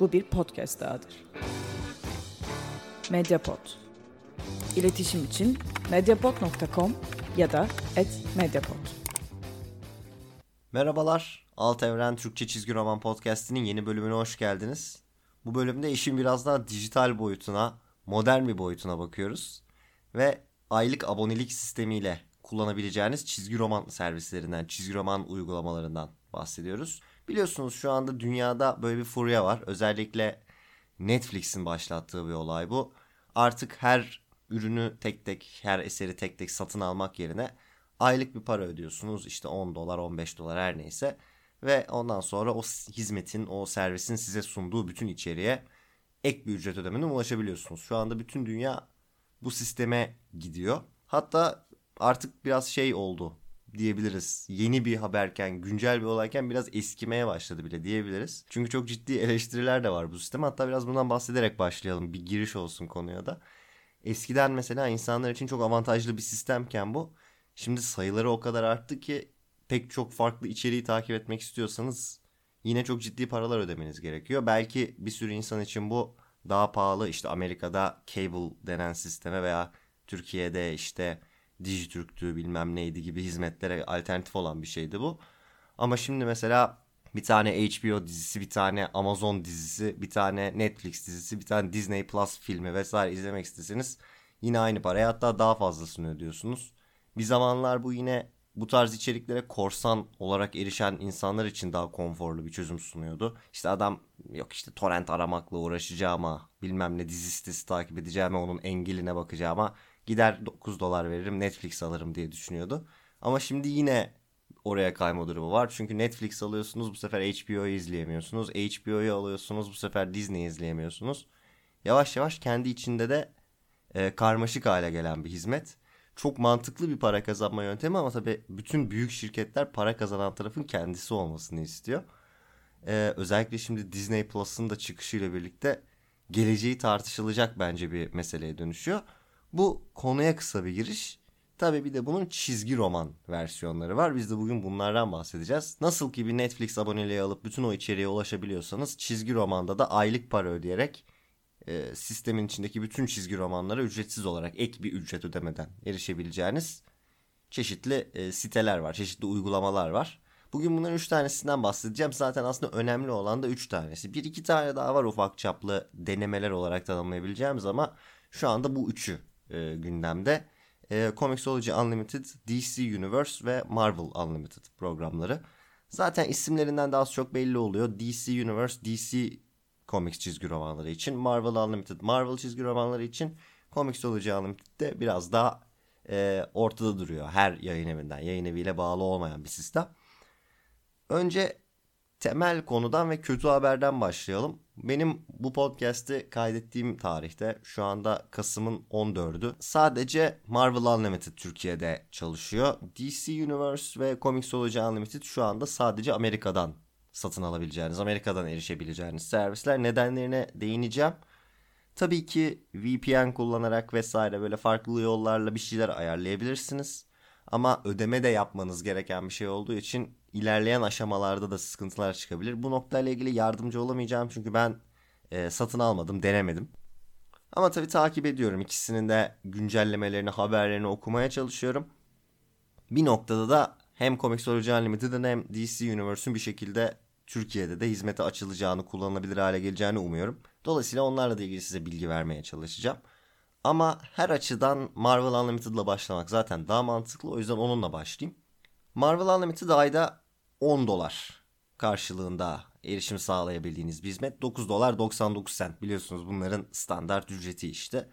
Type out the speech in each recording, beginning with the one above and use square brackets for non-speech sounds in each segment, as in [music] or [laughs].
Bu bir podcast dahadır. Mediapod. İletişim için mediapod.com ya da @mediapod. Merhabalar, Alt Evren Türkçe Çizgi Roman Podcast'inin yeni bölümüne hoş geldiniz. Bu bölümde işin biraz daha dijital boyutuna, modern bir boyutuna bakıyoruz. Ve aylık abonelik sistemiyle kullanabileceğiniz çizgi roman servislerinden, çizgi roman uygulamalarından bahsediyoruz. Biliyorsunuz şu anda dünyada böyle bir furya var. Özellikle Netflix'in başlattığı bir olay bu. Artık her ürünü tek tek, her eseri tek tek satın almak yerine aylık bir para ödüyorsunuz. İşte 10 dolar, 15 dolar her neyse. Ve ondan sonra o hizmetin, o servisin size sunduğu bütün içeriğe ek bir ücret ödemeden ulaşabiliyorsunuz. Şu anda bütün dünya bu sisteme gidiyor. Hatta artık biraz şey oldu diyebiliriz. Yeni bir haberken, güncel bir olayken biraz eskimeye başladı bile diyebiliriz. Çünkü çok ciddi eleştiriler de var bu sisteme. Hatta biraz bundan bahsederek başlayalım. Bir giriş olsun konuya da. Eskiden mesela insanlar için çok avantajlı bir sistemken bu. Şimdi sayıları o kadar arttı ki pek çok farklı içeriği takip etmek istiyorsanız yine çok ciddi paralar ödemeniz gerekiyor. Belki bir sürü insan için bu daha pahalı işte Amerika'da cable denen sisteme veya Türkiye'de işte Dijitürk'tü bilmem neydi gibi hizmetlere alternatif olan bir şeydi bu. Ama şimdi mesela bir tane HBO dizisi, bir tane Amazon dizisi, bir tane Netflix dizisi, bir tane Disney Plus filmi vesaire izlemek isteseniz yine aynı paraya hatta daha fazlasını ödüyorsunuz. Bir zamanlar bu yine bu tarz içeriklere korsan olarak erişen insanlar için daha konforlu bir çözüm sunuyordu. İşte adam yok işte torrent aramakla uğraşacağıma, bilmem ne dizi sitesi takip edeceğime, onun engeline bakacağıma gider 9 dolar veririm Netflix alırım diye düşünüyordu. Ama şimdi yine oraya kayma durumu var. Çünkü Netflix alıyorsunuz bu sefer HBO'yu izleyemiyorsunuz. HBO'yu alıyorsunuz bu sefer Disney izleyemiyorsunuz. Yavaş yavaş kendi içinde de e, karmaşık hale gelen bir hizmet. Çok mantıklı bir para kazanma yöntemi ama tabii bütün büyük şirketler para kazanan tarafın kendisi olmasını istiyor. Ee, özellikle şimdi Disney Plus'ın da çıkışıyla birlikte geleceği tartışılacak bence bir meseleye dönüşüyor. Bu konuya kısa bir giriş. Tabii bir de bunun çizgi roman versiyonları var. Biz de bugün bunlardan bahsedeceğiz. Nasıl ki bir Netflix aboneliği alıp bütün o içeriğe ulaşabiliyorsanız çizgi romanda da aylık para ödeyerek e, sistemin içindeki bütün çizgi romanlara ücretsiz olarak ek bir ücret ödemeden erişebileceğiniz çeşitli e, siteler var, çeşitli uygulamalar var. Bugün bunların 3 tanesinden bahsedeceğim. Zaten aslında önemli olan da 3 tanesi. Bir iki tane daha var ufak çaplı denemeler olarak tanımlayabileceğimiz ama şu anda bu üçü e, gündemde. E, Comixology Unlimited, DC Universe ve Marvel Unlimited programları. Zaten isimlerinden de az çok belli oluyor. DC Universe, DC Comics çizgi romanları için, Marvel Unlimited, Marvel çizgi romanları için, Comixology Unlimited de biraz daha e, ortada duruyor. Her yayın evinden, yayın eviyle bağlı olmayan bir sistem. Önce temel konudan ve kötü haberden başlayalım. Benim bu podcast'i kaydettiğim tarihte şu anda Kasım'ın 14'ü. Sadece Marvel Unlimited Türkiye'de çalışıyor. DC Universe ve Comixology Unlimited şu anda sadece Amerika'dan satın alabileceğiniz, Amerika'dan erişebileceğiniz servisler. Nedenlerine değineceğim. Tabii ki VPN kullanarak vesaire böyle farklı yollarla bir şeyler ayarlayabilirsiniz. Ama ödeme de yapmanız gereken bir şey olduğu için ilerleyen aşamalarda da sıkıntılar çıkabilir. Bu noktayla ilgili yardımcı olamayacağım çünkü ben e, satın almadım, denemedim. Ama tabii takip ediyorum. İkisinin de güncellemelerini, haberlerini okumaya çalışıyorum. Bir noktada da hem Comixology Unlimited'ın hem DC Universe'ün bir şekilde Türkiye'de de hizmete açılacağını, kullanılabilir hale geleceğini umuyorum. Dolayısıyla onlarla da ilgili size bilgi vermeye çalışacağım. Ama her açıdan Marvel Unlimited'la başlamak zaten daha mantıklı. O yüzden onunla başlayayım. Marvel Unlimited ayda 10 dolar karşılığında erişim sağlayabildiğiniz bir hizmet. 9 dolar 99 cent biliyorsunuz bunların standart ücreti işte.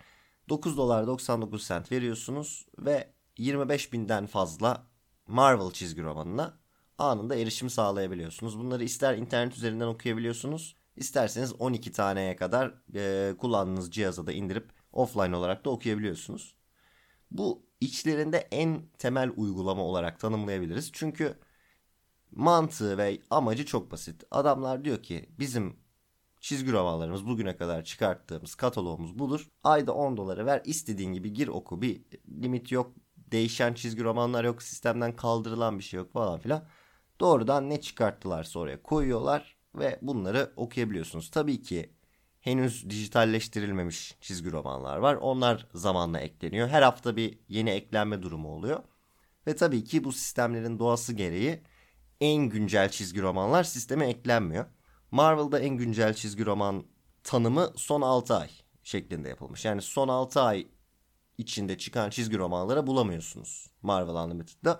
9 dolar 99 cent veriyorsunuz ve 25 binden fazla Marvel çizgi romanına anında erişim sağlayabiliyorsunuz. Bunları ister internet üzerinden okuyabiliyorsunuz. isterseniz 12 taneye kadar e, kullandığınız cihaza da indirip offline olarak da okuyabiliyorsunuz. Bu içlerinde en temel uygulama olarak tanımlayabiliriz. Çünkü mantığı ve amacı çok basit. Adamlar diyor ki bizim çizgi romanlarımız bugüne kadar çıkarttığımız kataloğumuz budur. Ayda 10 doları ver istediğin gibi gir oku bir limit yok. Değişen çizgi romanlar yok sistemden kaldırılan bir şey yok falan filan. Doğrudan ne çıkarttılarsa oraya koyuyorlar ve bunları okuyabiliyorsunuz. Tabii ki henüz dijitalleştirilmemiş çizgi romanlar var. Onlar zamanla ekleniyor. Her hafta bir yeni eklenme durumu oluyor. Ve tabii ki bu sistemlerin doğası gereği en güncel çizgi romanlar sisteme eklenmiyor. Marvel'da en güncel çizgi roman tanımı son 6 ay şeklinde yapılmış. Yani son 6 ay içinde çıkan çizgi romanlara bulamıyorsunuz Marvel Unlimited'da.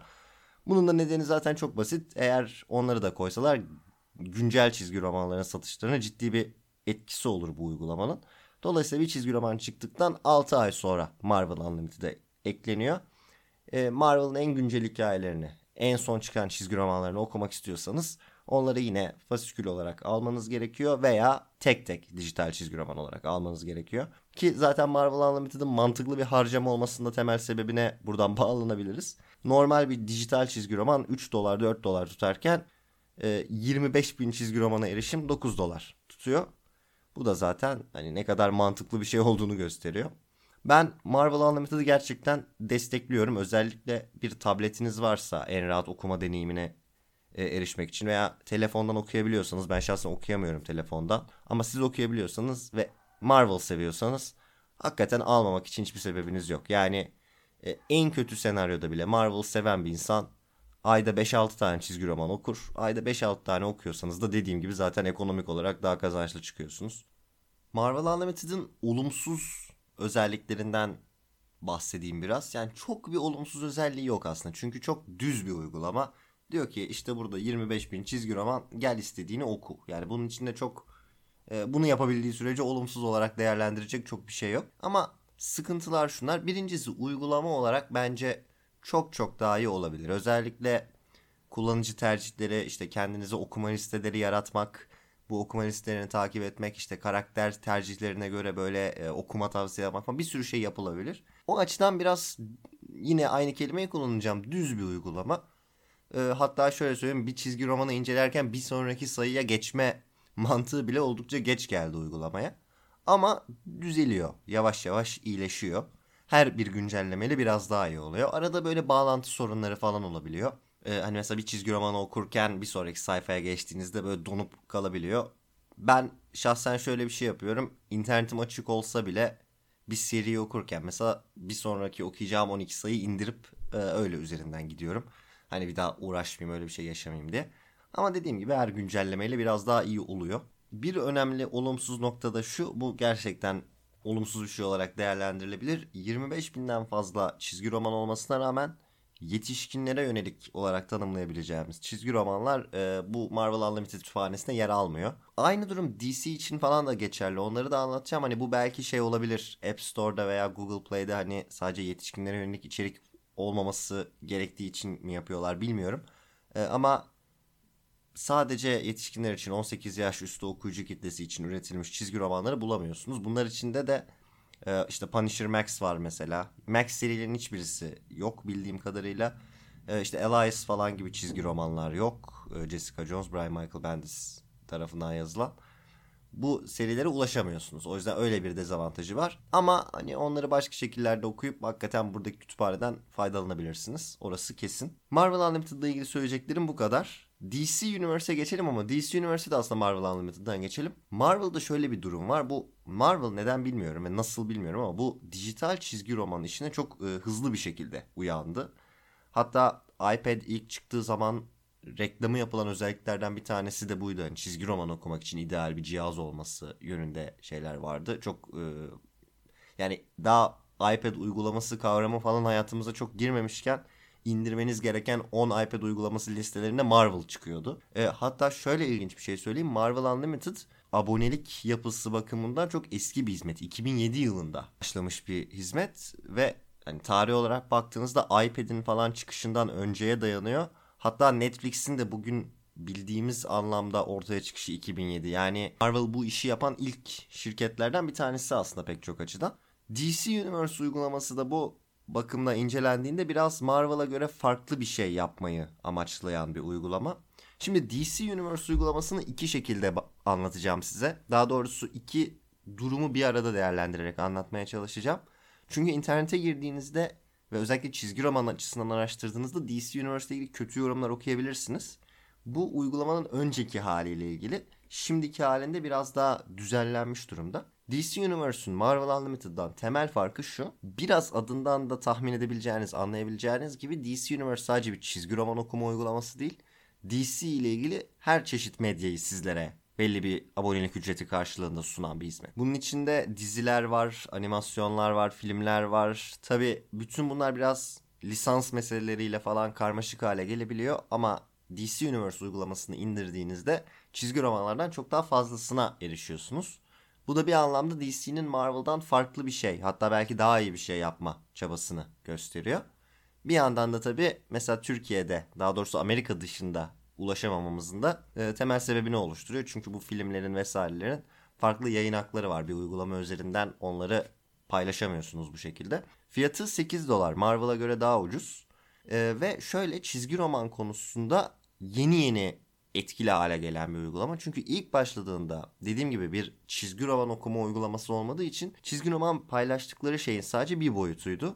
Bunun da nedeni zaten çok basit. Eğer onları da koysalar güncel çizgi romanların satışlarına ciddi bir etkisi olur bu uygulamanın. Dolayısıyla bir çizgi roman çıktıktan 6 ay sonra Marvel Unlimited'e ekleniyor. Ee, Marvel'ın en güncel hikayelerini, en son çıkan çizgi romanlarını okumak istiyorsanız onları yine fasikül olarak almanız gerekiyor veya tek tek dijital çizgi roman olarak almanız gerekiyor. Ki zaten Marvel Unlimited'ın mantıklı bir harcama olmasında temel sebebine buradan [laughs] bağlanabiliriz. Normal bir dijital çizgi roman 3 dolar 4 dolar tutarken 25 e, bin çizgi romana erişim 9 dolar tutuyor. Bu da zaten hani ne kadar mantıklı bir şey olduğunu gösteriyor. Ben Marvel Unlimited'ı gerçekten destekliyorum. Özellikle bir tabletiniz varsa en rahat okuma deneyimine e, erişmek için veya telefondan okuyabiliyorsanız ben şahsen okuyamıyorum telefondan ama siz okuyabiliyorsanız ve Marvel seviyorsanız hakikaten almamak için hiçbir sebebiniz yok. Yani e, en kötü senaryoda bile Marvel seven bir insan ayda 5-6 tane çizgi roman okur. Ayda 5-6 tane okuyorsanız da dediğim gibi zaten ekonomik olarak daha kazançlı çıkıyorsunuz. Marvel Unlimited'ın olumsuz özelliklerinden bahsedeyim biraz. Yani çok bir olumsuz özelliği yok aslında. Çünkü çok düz bir uygulama. Diyor ki işte burada 25 bin çizgi roman gel istediğini oku. Yani bunun içinde çok e, bunu yapabildiği sürece olumsuz olarak değerlendirecek çok bir şey yok. Ama sıkıntılar şunlar. Birincisi uygulama olarak bence çok çok daha iyi olabilir. Özellikle kullanıcı tercihleri işte kendinize okuma listeleri yaratmak, bu okuma listelerini takip etmek, işte karakter tercihlerine göre böyle e, okuma tavsiye yapmak falan bir sürü şey yapılabilir. O açıdan biraz yine aynı kelimeyi kullanacağım. Düz bir uygulama. E, hatta şöyle söyleyeyim bir çizgi romanı incelerken bir sonraki sayıya geçme mantığı bile oldukça geç geldi uygulamaya. Ama düzeliyor. Yavaş yavaş iyileşiyor. Her bir güncellemeli biraz daha iyi oluyor. Arada böyle bağlantı sorunları falan olabiliyor. Ee, hani mesela bir çizgi romanı okurken bir sonraki sayfaya geçtiğinizde böyle donup kalabiliyor. Ben şahsen şöyle bir şey yapıyorum. İnternetim açık olsa bile bir seri okurken mesela bir sonraki okuyacağım 12 sayı indirip e, öyle üzerinden gidiyorum. Hani bir daha uğraşmayayım öyle bir şey yaşamayayım diye. Ama dediğim gibi her güncellemeyle biraz daha iyi oluyor. Bir önemli olumsuz nokta da şu. Bu gerçekten olumsuz bir şey olarak değerlendirilebilir. 25 binden fazla çizgi roman olmasına rağmen yetişkinlere yönelik olarak tanımlayabileceğimiz çizgi romanlar e, bu Marvel Unlimited kütüphanesinde yer almıyor. Aynı durum DC için falan da geçerli. Onları da anlatacağım. Hani bu belki şey olabilir. App Store'da veya Google Play'de hani sadece yetişkinlere yönelik içerik olmaması gerektiği için mi yapıyorlar bilmiyorum. E, ama sadece yetişkinler için 18 yaş üstü okuyucu kitlesi için üretilmiş çizgi romanları bulamıyorsunuz. Bunlar içinde de e, işte Punisher Max var mesela. Max serilerinin hiçbirisi yok bildiğim kadarıyla. E, işte Elias falan gibi çizgi romanlar yok. E, Jessica Jones, Brian Michael Bendis tarafından yazılan. Bu serilere ulaşamıyorsunuz. O yüzden öyle bir dezavantajı var. Ama hani onları başka şekillerde okuyup hakikaten buradaki kütüphaneden faydalanabilirsiniz. Orası kesin. Marvel Unlimited ile ilgili söyleyeceklerim bu kadar. DC Universe'e geçelim ama DC Universe'de aslında Marvel Unlimited'dan geçelim. Marvel'da şöyle bir durum var. Bu Marvel neden bilmiyorum ve nasıl bilmiyorum ama bu dijital çizgi roman işine çok e, hızlı bir şekilde uyandı. Hatta iPad ilk çıktığı zaman reklamı yapılan özelliklerden bir tanesi de buydu. Yani çizgi roman okumak için ideal bir cihaz olması yönünde şeyler vardı. Çok e, yani daha iPad uygulaması kavramı falan hayatımıza çok girmemişken indirmeniz gereken 10 iPad uygulaması listelerinde Marvel çıkıyordu. E, hatta şöyle ilginç bir şey söyleyeyim. Marvel Unlimited abonelik yapısı bakımından çok eski bir hizmet. 2007 yılında başlamış bir hizmet ve hani tarih olarak baktığınızda iPad'in falan çıkışından önceye dayanıyor. Hatta Netflix'in de bugün bildiğimiz anlamda ortaya çıkışı 2007. Yani Marvel bu işi yapan ilk şirketlerden bir tanesi aslında pek çok açıdan. DC Universe uygulaması da bu bakımda incelendiğinde biraz Marvel'a göre farklı bir şey yapmayı amaçlayan bir uygulama. Şimdi DC Universe uygulamasını iki şekilde anlatacağım size. Daha doğrusu iki durumu bir arada değerlendirerek anlatmaya çalışacağım. Çünkü internete girdiğinizde ve özellikle çizgi roman açısından araştırdığınızda DC Universe ile ilgili kötü yorumlar okuyabilirsiniz. Bu uygulamanın önceki haliyle ilgili. şimdiki halinde biraz daha düzenlenmiş durumda. DC Universe'un Marvel Unlimited'dan temel farkı şu. Biraz adından da tahmin edebileceğiniz, anlayabileceğiniz gibi DC Universe sadece bir çizgi roman okuma uygulaması değil. DC ile ilgili her çeşit medyayı sizlere belli bir abonelik ücreti karşılığında sunan bir hizmet. Bunun içinde diziler var, animasyonlar var, filmler var. Tabi bütün bunlar biraz lisans meseleleriyle falan karmaşık hale gelebiliyor ama DC Universe uygulamasını indirdiğinizde çizgi romanlardan çok daha fazlasına erişiyorsunuz. Bu da bir anlamda DC'nin Marvel'dan farklı bir şey hatta belki daha iyi bir şey yapma çabasını gösteriyor. Bir yandan da tabii mesela Türkiye'de daha doğrusu Amerika dışında ulaşamamamızın da e, temel sebebini oluşturuyor. Çünkü bu filmlerin vesairelerin farklı yayın hakları var. Bir uygulama üzerinden onları paylaşamıyorsunuz bu şekilde. Fiyatı 8 dolar. Marvel'a göre daha ucuz. E, ve şöyle çizgi roman konusunda yeni yeni etkili hale gelen bir uygulama. Çünkü ilk başladığında dediğim gibi bir çizgi roman okuma uygulaması olmadığı için çizgi roman paylaştıkları şeyin sadece bir boyutuydu.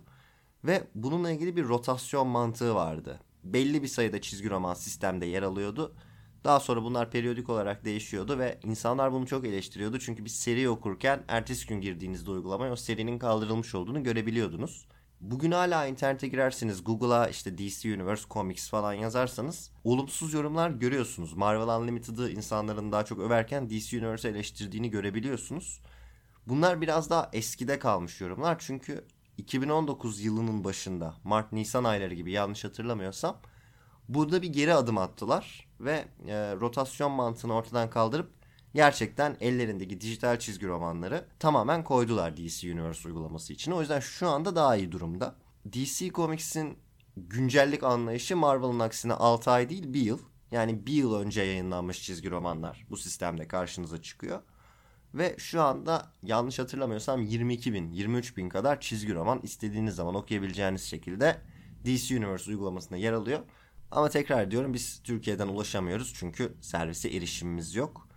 Ve bununla ilgili bir rotasyon mantığı vardı. Belli bir sayıda çizgi roman sistemde yer alıyordu. Daha sonra bunlar periyodik olarak değişiyordu ve insanlar bunu çok eleştiriyordu. Çünkü bir seri okurken ertesi gün girdiğinizde uygulamaya o serinin kaldırılmış olduğunu görebiliyordunuz. Bugün hala internete girerseniz Google'a işte DC Universe Comics falan yazarsanız olumsuz yorumlar görüyorsunuz. Marvel Unlimited'ı insanların daha çok överken DC Universe'ı eleştirdiğini görebiliyorsunuz. Bunlar biraz daha eskide kalmış yorumlar çünkü 2019 yılının başında Mart-Nisan ayları gibi yanlış hatırlamıyorsam burada bir geri adım attılar ve e, rotasyon mantığını ortadan kaldırıp gerçekten ellerindeki dijital çizgi romanları tamamen koydular DC Universe uygulaması için. O yüzden şu anda daha iyi durumda. DC Comics'in güncellik anlayışı Marvel'ın aksine 6 ay değil 1 yıl. Yani bir yıl önce yayınlanmış çizgi romanlar bu sistemde karşınıza çıkıyor. Ve şu anda yanlış hatırlamıyorsam 22 bin, 23 bin kadar çizgi roman istediğiniz zaman okuyabileceğiniz şekilde DC Universe uygulamasında yer alıyor. Ama tekrar diyorum biz Türkiye'den ulaşamıyoruz çünkü servise erişimimiz yok.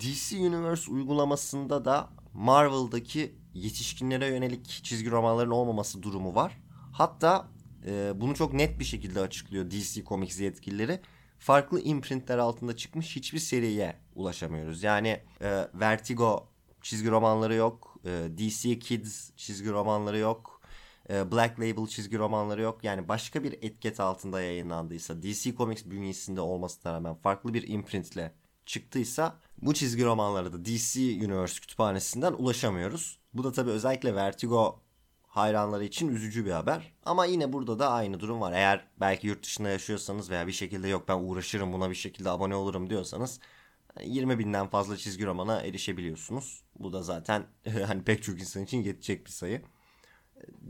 DC Universe uygulamasında da Marvel'daki yetişkinlere yönelik çizgi romanların olmaması durumu var. Hatta e, bunu çok net bir şekilde açıklıyor DC Comics yetkilileri. Farklı imprintler altında çıkmış hiçbir seriye ulaşamıyoruz. Yani e, Vertigo çizgi romanları yok. E, DC Kids çizgi romanları yok. E, Black Label çizgi romanları yok. Yani başka bir etiket altında yayınlandıysa DC Comics bünyesinde olmasına rağmen farklı bir imprintle çıktıysa bu çizgi romanlara da DC Universe kütüphanesinden ulaşamıyoruz. Bu da tabii özellikle Vertigo hayranları için üzücü bir haber. Ama yine burada da aynı durum var. Eğer belki yurt dışında yaşıyorsanız veya bir şekilde yok ben uğraşırım buna bir şekilde abone olurum diyorsanız 20 binden fazla çizgi romana erişebiliyorsunuz. Bu da zaten [laughs] hani pek çok insan için yetecek bir sayı.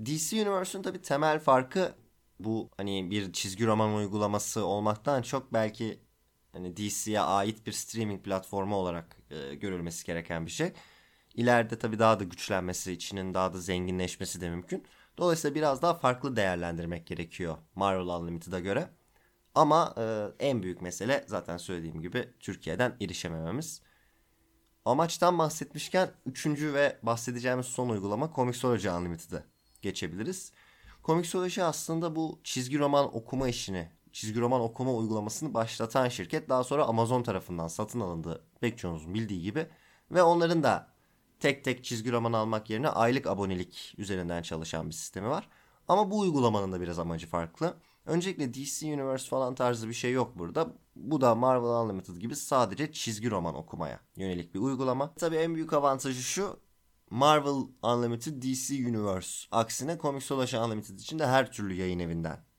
DC Universe'un tabii temel farkı bu hani bir çizgi roman uygulaması olmaktan çok belki hani DC'ye ait bir streaming platformu olarak e, görülmesi gereken bir şey. İleride tabii daha da güçlenmesi, içinin daha da zenginleşmesi de mümkün. Dolayısıyla biraz daha farklı değerlendirmek gerekiyor Marvel Unlimited'a göre. Ama e, en büyük mesele zaten söylediğim gibi Türkiye'den erişemememiz. Amaçtan bahsetmişken üçüncü ve bahsedeceğimiz son uygulama Comixology Unlimited'ı geçebiliriz. Comixology aslında bu çizgi roman okuma işini, çizgi roman okuma uygulamasını başlatan şirket daha sonra Amazon tarafından satın alındı pek çoğunuzun bildiği gibi. Ve onların da tek tek çizgi roman almak yerine aylık abonelik üzerinden çalışan bir sistemi var. Ama bu uygulamanın da biraz amacı farklı. Öncelikle DC Universe falan tarzı bir şey yok burada. Bu da Marvel Unlimited gibi sadece çizgi roman okumaya yönelik bir uygulama. Tabii en büyük avantajı şu. Marvel Unlimited DC Universe aksine Comixology Unlimited için de her türlü yayın evinden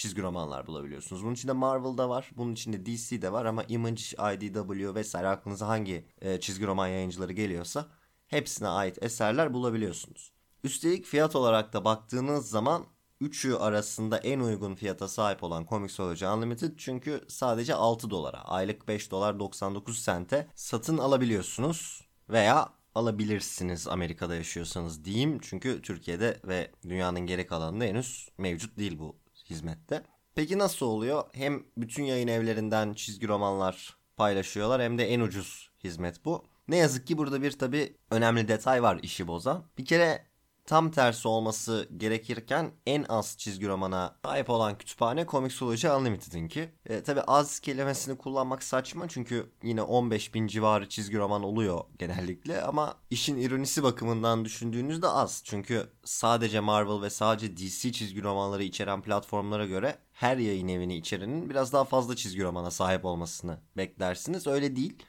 çizgi romanlar bulabiliyorsunuz. Bunun içinde Marvel'da var, bunun içinde DC de var ama Image, IDW vesaire aklınıza hangi e, çizgi roman yayıncıları geliyorsa hepsine ait eserler bulabiliyorsunuz. Üstelik fiyat olarak da baktığınız zaman üçü arasında en uygun fiyata sahip olan Comixology Unlimited çünkü sadece 6 dolara, aylık 5 dolar 99 sente satın alabiliyorsunuz veya alabilirsiniz Amerika'da yaşıyorsanız diyeyim. Çünkü Türkiye'de ve dünyanın geri kalanında henüz mevcut değil bu hizmette. Peki nasıl oluyor? Hem bütün yayın evlerinden çizgi romanlar paylaşıyorlar hem de en ucuz hizmet bu. Ne yazık ki burada bir tabi önemli detay var işi bozan. Bir kere tam tersi olması gerekirken en az çizgi romana sahip olan kütüphane Comixology Unlimited'inki. E, Tabi az kelimesini kullanmak saçma çünkü yine 15 bin civarı çizgi roman oluyor genellikle ama işin ironisi bakımından düşündüğünüzde az. Çünkü sadece Marvel ve sadece DC çizgi romanları içeren platformlara göre her yayın evini içerenin biraz daha fazla çizgi romana sahip olmasını beklersiniz. Öyle değil.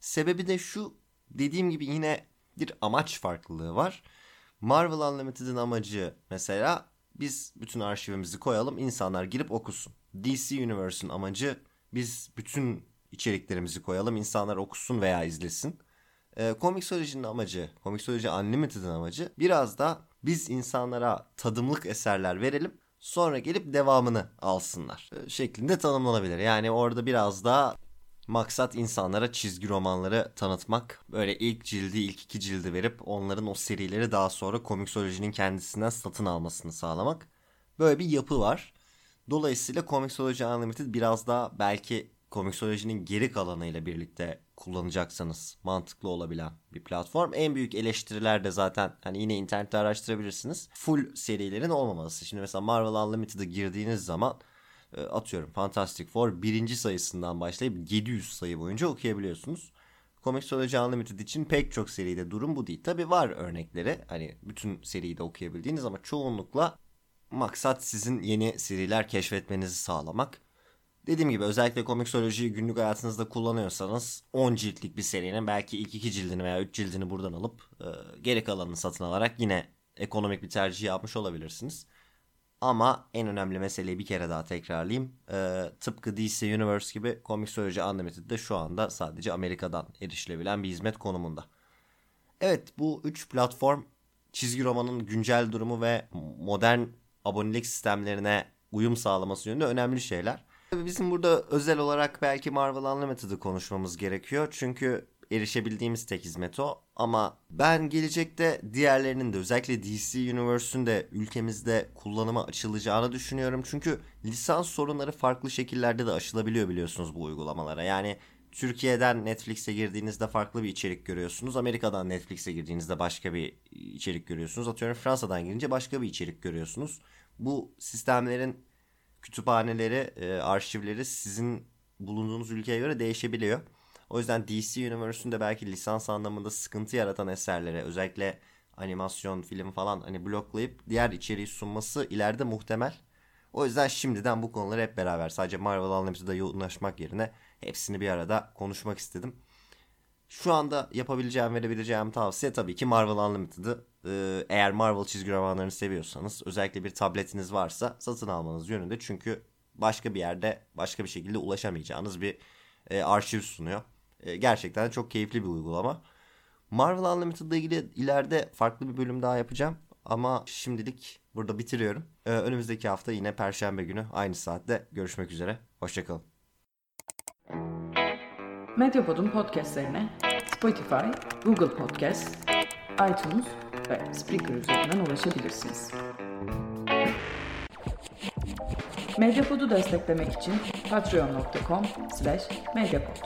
Sebebi de şu dediğim gibi yine bir amaç farklılığı var. Marvel Unlimited'ın amacı mesela biz bütün arşivimizi koyalım insanlar girip okusun. DC Universe'ın amacı biz bütün içeriklerimizi koyalım insanlar okusun veya izlesin. E, Comixology'nin amacı, Comixology Unlimited'ın amacı biraz da biz insanlara tadımlık eserler verelim sonra gelip devamını alsınlar e, şeklinde tanımlanabilir. Yani orada biraz daha Maksat insanlara çizgi romanları tanıtmak. Böyle ilk cildi, ilk iki cildi verip onların o serileri daha sonra komiksolojinin kendisinden satın almasını sağlamak. Böyle bir yapı var. Dolayısıyla Comixology Unlimited biraz daha belki komiksolojinin geri kalanıyla birlikte kullanacaksanız mantıklı olabilen bir platform. En büyük eleştiriler de zaten hani yine internette araştırabilirsiniz. Full serilerin olmaması. Şimdi mesela Marvel Unlimited'a girdiğiniz zaman atıyorum Fantastic Four birinci sayısından başlayıp 700 sayı boyunca okuyabiliyorsunuz. Comixology Unlimited için pek çok seride durum bu değil. Tabi var örnekleri hani bütün seriyi de okuyabildiğiniz ama çoğunlukla maksat sizin yeni seriler keşfetmenizi sağlamak. Dediğim gibi özellikle komiksolojiyi günlük hayatınızda kullanıyorsanız 10 ciltlik bir serinin belki ilk 2 cildini veya 3 cildini buradan alıp e, geri kalanını satın alarak yine ekonomik bir tercih yapmış olabilirsiniz. Ama en önemli meseleyi bir kere daha tekrarlayayım. Ee, tıpkı DC Universe gibi Comixology Unlimited de şu anda sadece Amerika'dan erişilebilen bir hizmet konumunda. Evet bu üç platform çizgi romanın güncel durumu ve modern abonelik sistemlerine uyum sağlaması yönünde önemli şeyler. Bizim burada özel olarak belki Marvel Unlimited'ı konuşmamız gerekiyor. Çünkü erişebildiğimiz tek hizmet o. Ama ben gelecekte diğerlerinin de özellikle DC Universe'ün de ülkemizde kullanıma açılacağını düşünüyorum. Çünkü lisans sorunları farklı şekillerde de aşılabiliyor biliyorsunuz bu uygulamalara. Yani Türkiye'den Netflix'e girdiğinizde farklı bir içerik görüyorsunuz. Amerika'dan Netflix'e girdiğinizde başka bir içerik görüyorsunuz. Atıyorum Fransa'dan girince başka bir içerik görüyorsunuz. Bu sistemlerin kütüphaneleri, e, arşivleri sizin bulunduğunuz ülkeye göre değişebiliyor. O yüzden DC Universe'ün de belki lisans anlamında sıkıntı yaratan eserlere özellikle animasyon, film falan hani bloklayıp diğer içeriği sunması ileride muhtemel. O yüzden şimdiden bu konuları hep beraber sadece Marvel Unlimited'da yoğunlaşmak yerine hepsini bir arada konuşmak istedim. Şu anda yapabileceğim, verebileceğim tavsiye tabii ki Marvel Unlimited'ı ee, eğer Marvel çizgi romanlarını seviyorsanız özellikle bir tabletiniz varsa satın almanız yönünde. Çünkü başka bir yerde başka bir şekilde ulaşamayacağınız bir e, arşiv sunuyor. E, gerçekten çok keyifli bir uygulama. Marvel Unlimited ile ilgili ileride farklı bir bölüm daha yapacağım. Ama şimdilik burada bitiriyorum. E, önümüzdeki hafta yine Perşembe günü aynı saatte görüşmek üzere. Hoşçakalın. Medyapod'un podcastlerine Spotify, Google Podcast, iTunes ve Spreaker üzerinden ulaşabilirsiniz. Medyapod'u desteklemek için patreon.com slash medyapod.